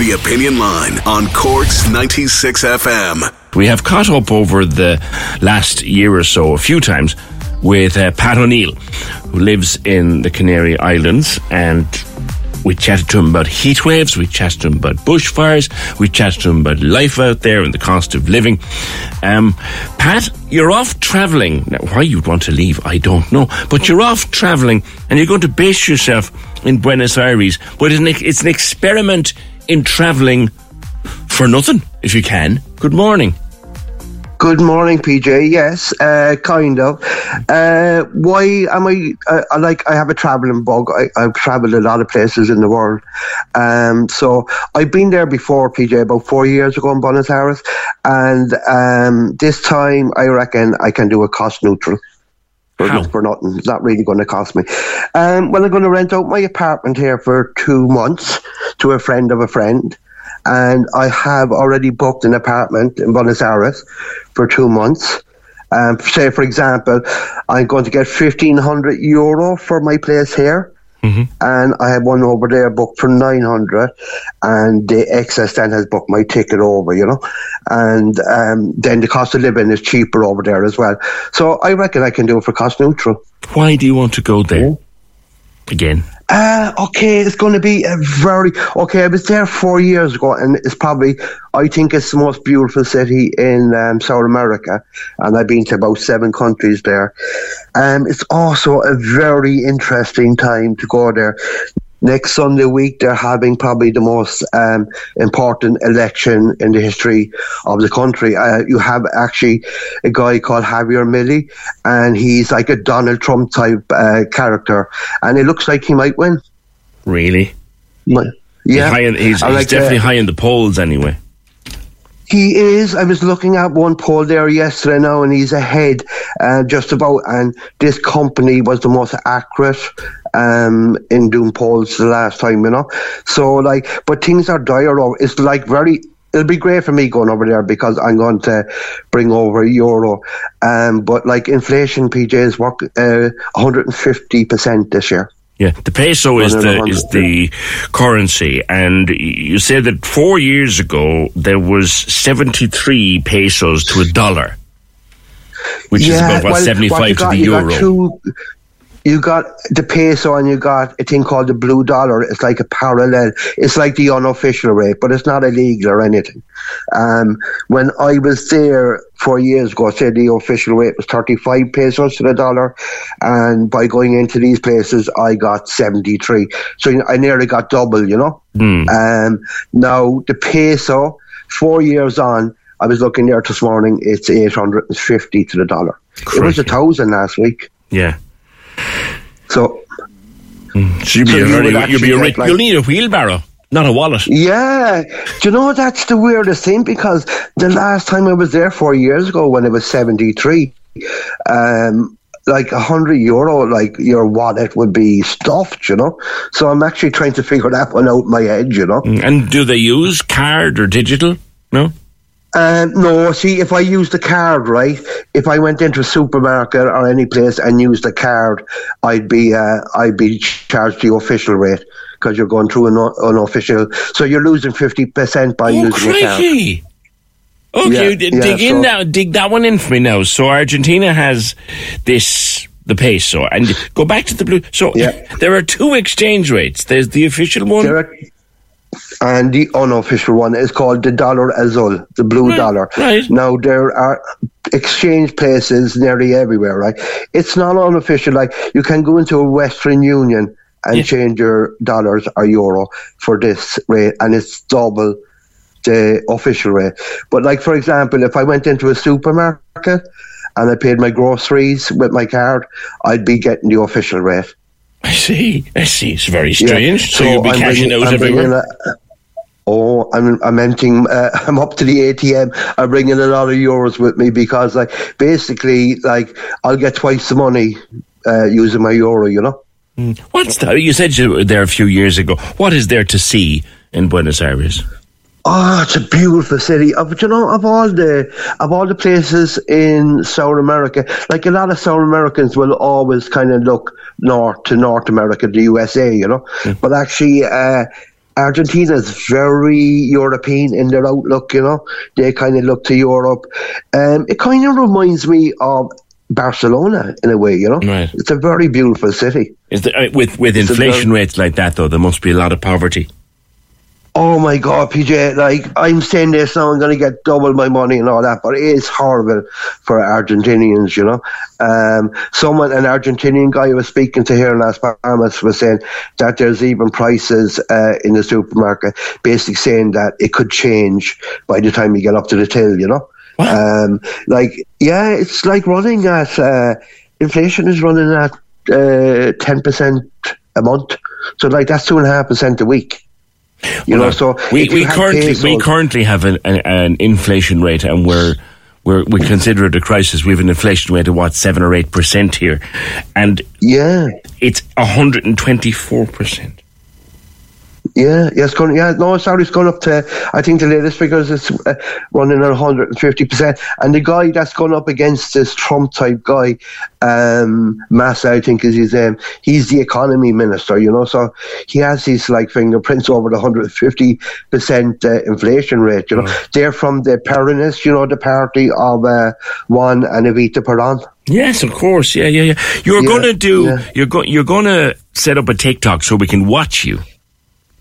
The Opinion Line on Cork's 96 FM. We have caught up over the last year or so a few times with uh, Pat O'Neill, who lives in the Canary Islands, and we chatted to him about heat waves, we chatted to him about bushfires, we chatted to him about life out there and the cost of living. Um, Pat, you're off travelling. Now, why you'd want to leave, I don't know, but you're off travelling and you're going to base yourself in Buenos Aires, but it's an, it's an experiment in travelling for nothing, if you can. Good morning. Good morning, PJ. Yes, uh, kind of. Uh, why am I, uh, I like? I have a traveling bug. I, have travelled a lot of places in the world. Um, so I've been there before, PJ, about four years ago in Buenos Aires, and um, this time I reckon I can do a cost neutral. For, How? for nothing. It's not really going to cost me. Um, well, I'm going to rent out my apartment here for two months to a friend of a friend and I have already booked an apartment in Buenos Aires for two months. Um, say, for example, I'm going to get 1500 euro for my place here. Mm-hmm. And I have one over there booked for 900 and the excess then has booked my ticket over, you know. And um, then the cost of living is cheaper over there as well. So I reckon I can do it for cost neutral. Why do you want to go there? Again. Uh, okay, it's going to be a very okay. I was there four years ago, and it's probably I think it's the most beautiful city in um, South America, and I've been to about seven countries there. Um, it's also a very interesting time to go there. Next Sunday week, they're having probably the most um, important election in the history of the country. Uh, you have actually a guy called Javier Milei, and he's like a Donald Trump type uh, character, and it looks like he might win. Really? My- Yeah, He's, in, he's, he's like, definitely uh, high in the polls anyway. He is. I was looking at one poll there yesterday now, and he's ahead uh, just about. And this company was the most accurate um, in doing polls the last time, you know. So, like, but things are dire. over- It's like very. It'll be great for me going over there because I'm going to bring over euro. Um, but like inflation, PJ is what uh, 150 percent this year. Yeah, the peso is the is the currency, and you said that four years ago there was seventy three pesos to a dollar, which is about what well, seventy five to the euro. Got two, you got the peso and you got a thing called the blue dollar. It's like a parallel. It's like the unofficial rate, but it's not illegal or anything. Um, when I was there four years ago, say the official rate was 35 pesos to the dollar. And by going into these places, I got 73. So I nearly got double, you know? Hmm. Um, now, the peso, four years on, I was looking there this morning, it's 850 to the dollar. It was a thousand last week. yeah, So, so you'll be So a you very, would you'll be a rich, like- you'll need a wheelbarrow, not a wallet. yeah. Do you know that's the weirdest thing? Because the last time I was there four years ago when it was 73, um, like a hundred euro, like your wallet would be stuffed, you know. So I'm actually trying to figure that one out in my head, you know. And do they use card or digital? No. Um, no, see, if I use the card, right, if I went into a supermarket or any place and used the card, I'd be, uh, I'd be charged the official rate because you're going through an unofficial. So you're losing 50% by Oh, using the card. crikey! Okay, Yeah, yeah, dig in now. Dig that one in for me now. So Argentina has this the peso, and go back to the blue. So Yeah. there are two exchange rates. There's the official one. There are- And the unofficial one is called the dollar azul, the blue Right, dollar. right. Now there are exchange places nearly everywhere, right? It's not unofficial. Like you can go into a Western Union and Yeah. change your dollars or euro for this rate, and it's double the official rate. But like for example, if I went into a supermarket and I paid my groceries with my card, I'd be getting the official rate. I see. I see. It's very Yeah. strange. So, you'll be I'm cashing bringing- out I'm everywhere. Oh, I'm I'm emptying. Uh, I'm up to the ATM. I'm bringing a lot of euros with me because, like, basically, like, I'll get twice the money uh, using my euro. You know. What's that? You said you were there a few years ago. What is there to see in Buenos Aires? Oh, it's a beautiful city. Of you know, of all the of all the places in South America, like a lot of South Americans will always kind of look north to North America, the USA, you know. But actually, uh, Argentina is very European in their outlook. You know, they kind of look to Europe. Um, it kind of reminds me of Barcelona in a way. You know, Right. it's a very beautiful city. Is there, with with a inflation very- rates like that, though, there must be a lot of poverty. Oh my God, PJ! Like I'm saying this now, I'm going to get double my money and all that, but it is horrible for Argentinians. You know, um, someone, an Argentinian guy I was speaking to here in Las Palmas, was saying that there's even prices uh, in the supermarket, basically saying that it could change by the time you get up to the till. You know, um, like yeah, it's like running at uh, inflation is running at uh, ten percent a month, so like that's two and a half percent a week. You know, so we, we currently we currently have an, an, an inflation rate, and we're we're we consider it a crisis. We have an inflation rate of what seven or eight percent here, and yeah, it's hundred and twenty four percent. Yeah, yeah, it's going. Yeah, no, sorry, it's gone up to. I think the latest figures is uh, running at 150 percent, and the guy that's gone up against this Trump type guy, um, Massa, I think is his name. He's the economy minister, you know, so he has his like fingerprints over the 150 percent uh, inflation rate. You know, they're from the Peronists, you know, the party of uh, Juan and Evita Peron. Yes, of course. Yeah, yeah, yeah. You're Yeah, going to do. yeah. You're going. You're going to set up a TikTok so we can watch you.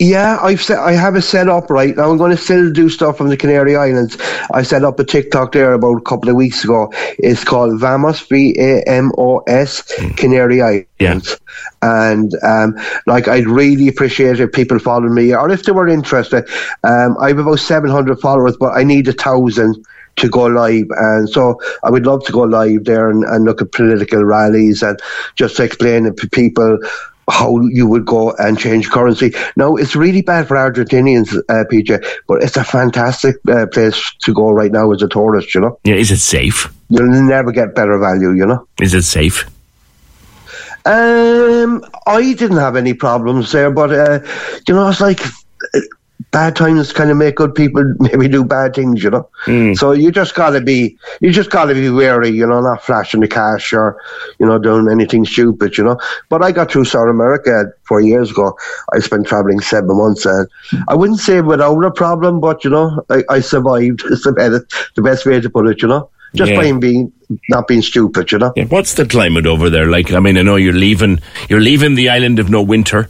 Yeah, I've set, I have it set up right now. I'm going to still do stuff from the Canary Islands. I set up a TikTok there about a couple of weeks ago. It's called Vamos V A M O S Canary Islands. And um, like I'd really appreciate if people followed me, or if they were interested. Um, I have about 700 followers, but I need a thousand to go live. And so I would love to go live there and, and look at political rallies and just explain to people how you would go and change currency. Now, it's really bad for Argentinians, uh, PJ, but it's a fantastic uh, place to go right now as a tourist, you know. Yeah, is it safe? You'll never get better value, you know. Is it safe? Um, I didn't have any problems there, but uh, you know, it's like bad times kind of make good people maybe do bad things, you know. Hmm. So you just gotta be, you just gotta be wary, you know, not flashing the cash or you know doing anything stupid, you know. But I got through South America four years ago. I spent traveling seven months, and I wouldn't say without a problem, but you know, I, I survived. It's the best, the best way to put it, you know. Just Yeah. by being not being stupid, you know. Yeah. What's the climate over there like? I mean, I know you're leaving. You're leaving the island of no winter.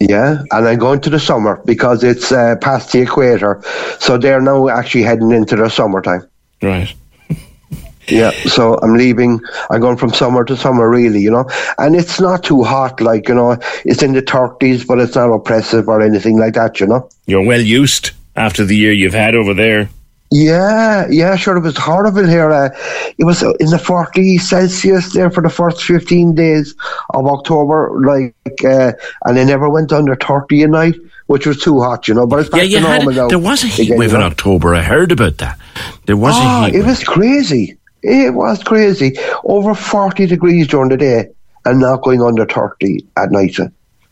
Yeah, and I'm going to the summer because it's uh, past the equator, so they're now actually heading into the summertime. Right. Yeah, so I'm leaving. I'm going from summer to summer, really, you know, and it's not too hot, like you know, it's in the 30s, but it's not oppressive or anything like that, you know. You're well used after the year you've had over there. Yeah, yeah, sure. It was horrible here. Uh, it was in the 40 Celsius there for the first 15 days of October, like, uh, and it never went under 30 a night, which was too hot, you know. But it's back yeah, to normal now. There was a heat again, wave you in. October. I heard about that. There was Ah, a heat it wave. was crazy. It was crazy. Over 40 degrees during the day and not going under 30 at night.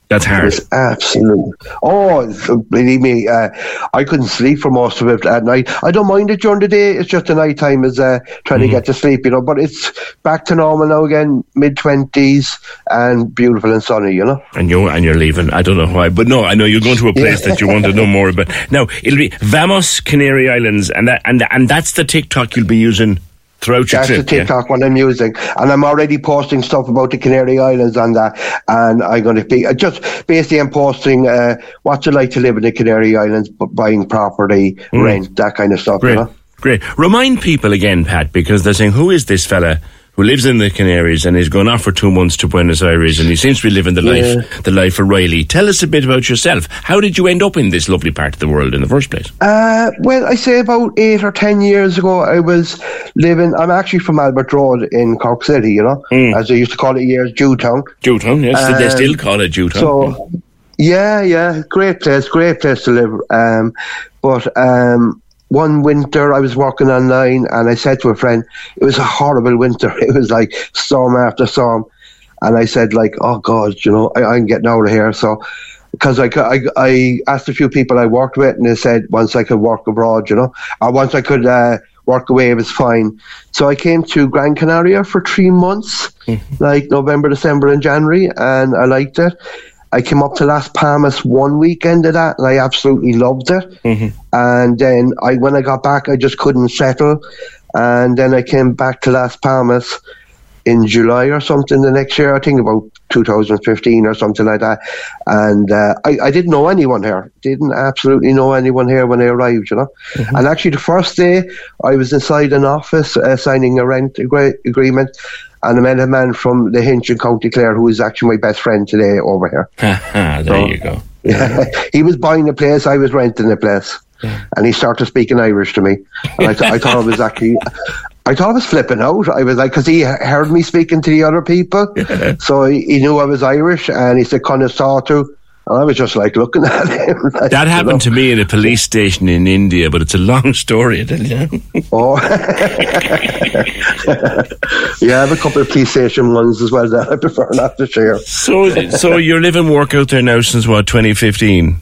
That's It hard. was absolute. Oh, believe me, uh, I couldn't sleep for most of it at night. I don't mind it during the day. It's just the night time is uh, trying Mm-hmm. to get to sleep, you know. But it's back to normal now again, mid twenties and beautiful and sunny, you know. And you're and you're leaving. I don't know why, but no, I know you're going to a place that you want to know more about. Now it'll be Vamos Canary Islands, and that and and that's the TikTok you'll be using throughout your That's the trip. yeah? TikTok one I'm using, and I'm already posting stuff about the Canary Islands on that. And I'm going to be just basically I'm posting uh, what's it like to live in the Canary Islands, buying property, rent, that kind of stuff. Mm. Great, You know? great. Remind people again, Pat, because they're saying, "Who is this fella who lives in the Canaries and he's gone off for two months to Buenos Aires and he seems to be living the life, the life of Riley?" Tell us a bit about yourself. How did you end up in this lovely part of the world in the first place? Uh, well, I say about eight or ten years ago, I was living. I'm actually from Albert Road in Cork City, you know, as they used to call it years, Jewtown. Jewtown, yes, they Um, still call it Jewtown. So, yeah, yeah, great place, great place to live. Um, but um, one winter I was working online and I said to a friend, it was a horrible winter. It was like storm after storm. And I said, like, oh God, you know, I, I'm getting out of here. So, because I, I, I asked a few people I worked with and they said once I could work abroad, you know, or once I could uh, work away, it was fine. So I came to Gran Canaria for three months, like November, December, and January, and I liked it. I came up to Las Palmas one weekend of that, and I absolutely loved it. Mm-hmm. And then I, when I got back, I just couldn't settle. And then I came back to Las Palmas in July or something the next year. I think about 2015 or something like that. And uh, I, I didn't know anyone here. Didn't absolutely know anyone here when I arrived, you know. Mm-hmm. And actually, the first day I was inside an office uh, signing a rent agree- agreement. And I met a man from the Hinch in County Clare who is actually my best friend today over here. there So- you go. he was buying a place, I was renting a place. And he started speaking Irish to me. And I, th- I thought it was actually, I thought I was flipping out. I was like, because he heard me speaking to the other people. So he, he knew I was Irish and he said, kind of saw to. And I was just like looking at him. like, That you happened to me in a police station in India, but it's a long story. I tell you. Oh. yeah, I have a couple of police station ones as well that I prefer not to share. So, so you're living work out there now since what 2015?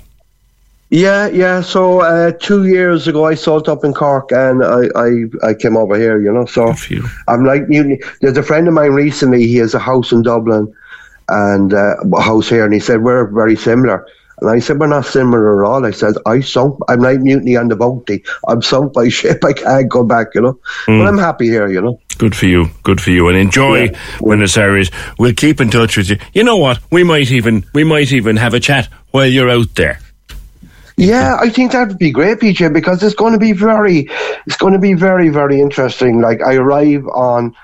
Yeah, yeah. So uh, two years ago, I sold up in Cork, and I, I, I came over here. You know, so Good for you. I'm like you. There's a friend of mine recently. He has a house in Dublin, and uh, house here, and he said we're very similar. And I said we're not similar at all. I said I sunk. I'm like mutiny on the bounty. I'm sunk by ship. I can't go back. You know, but I'm happy here. You know. Good for you. Good for you. And enjoy Yeah. Buenos Aires. We'll keep in touch with you. You know what? We might even we might even have a chat while you're out there. Yeah, I think that would be great, PJ, because it's going to be very, it's going to be very, very interesting. Like I arrive on,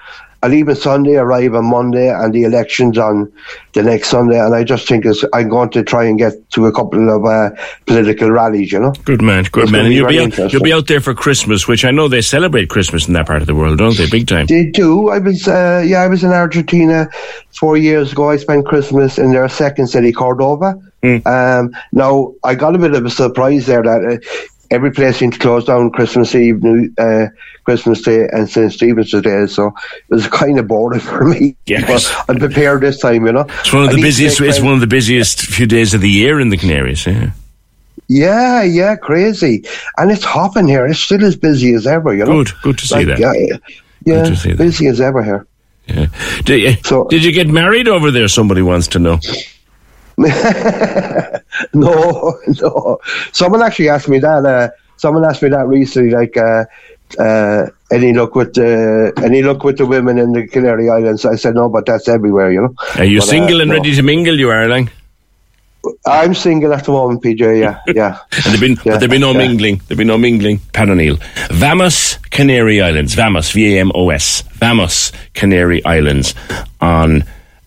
I leave on Sunday, arrive on Monday, and the elections on the next Sunday, and I just think it's, I'm going to try and get to a couple of uh, political rallies. You know. Good man. Good It's man. And be you'll be out, you'll be out there for Christmas, which I know they celebrate Christmas in that part of the world, don't they? Big time. They do. I was, uh, yeah, I was in Argentina four years ago. I spent Christmas in their second city, Córdoba. Um, now I got a bit of a surprise there that uh, every place seemed to close down Christmas Eve, New, uh, Christmas Day, and St Stephen's Day. So it was kind of boring for me. Yes. But I'm prepared this time, you know. It's one of the busiest. It's one of the busiest few days of the year in the Canaries. Yeah. Yeah, yeah, crazy, and it's hopping here. It's still as busy as ever, you know. Good. Good to see Like, that. Yeah, yeah, see that. busy as ever here. Yeah. Did, you, So- did you get married over there? Somebody wants to know. no, no. Someone actually asked me that. Uh, someone asked me that recently. Like, uh, uh, any luck with the any luck with the women in the Canary Islands? I said no, but that's everywhere, you know. Are you But, uh, single and no. ready to mingle? You are, like. I'm single at the moment, PJ. Yeah, yeah. And there've been, Yeah, but there've been no yeah. mingling. There've been no mingling. Pat O'Neill. Vamos Canary Islands. Vamos, V-A-M-O-S. Vamos Canary Islands on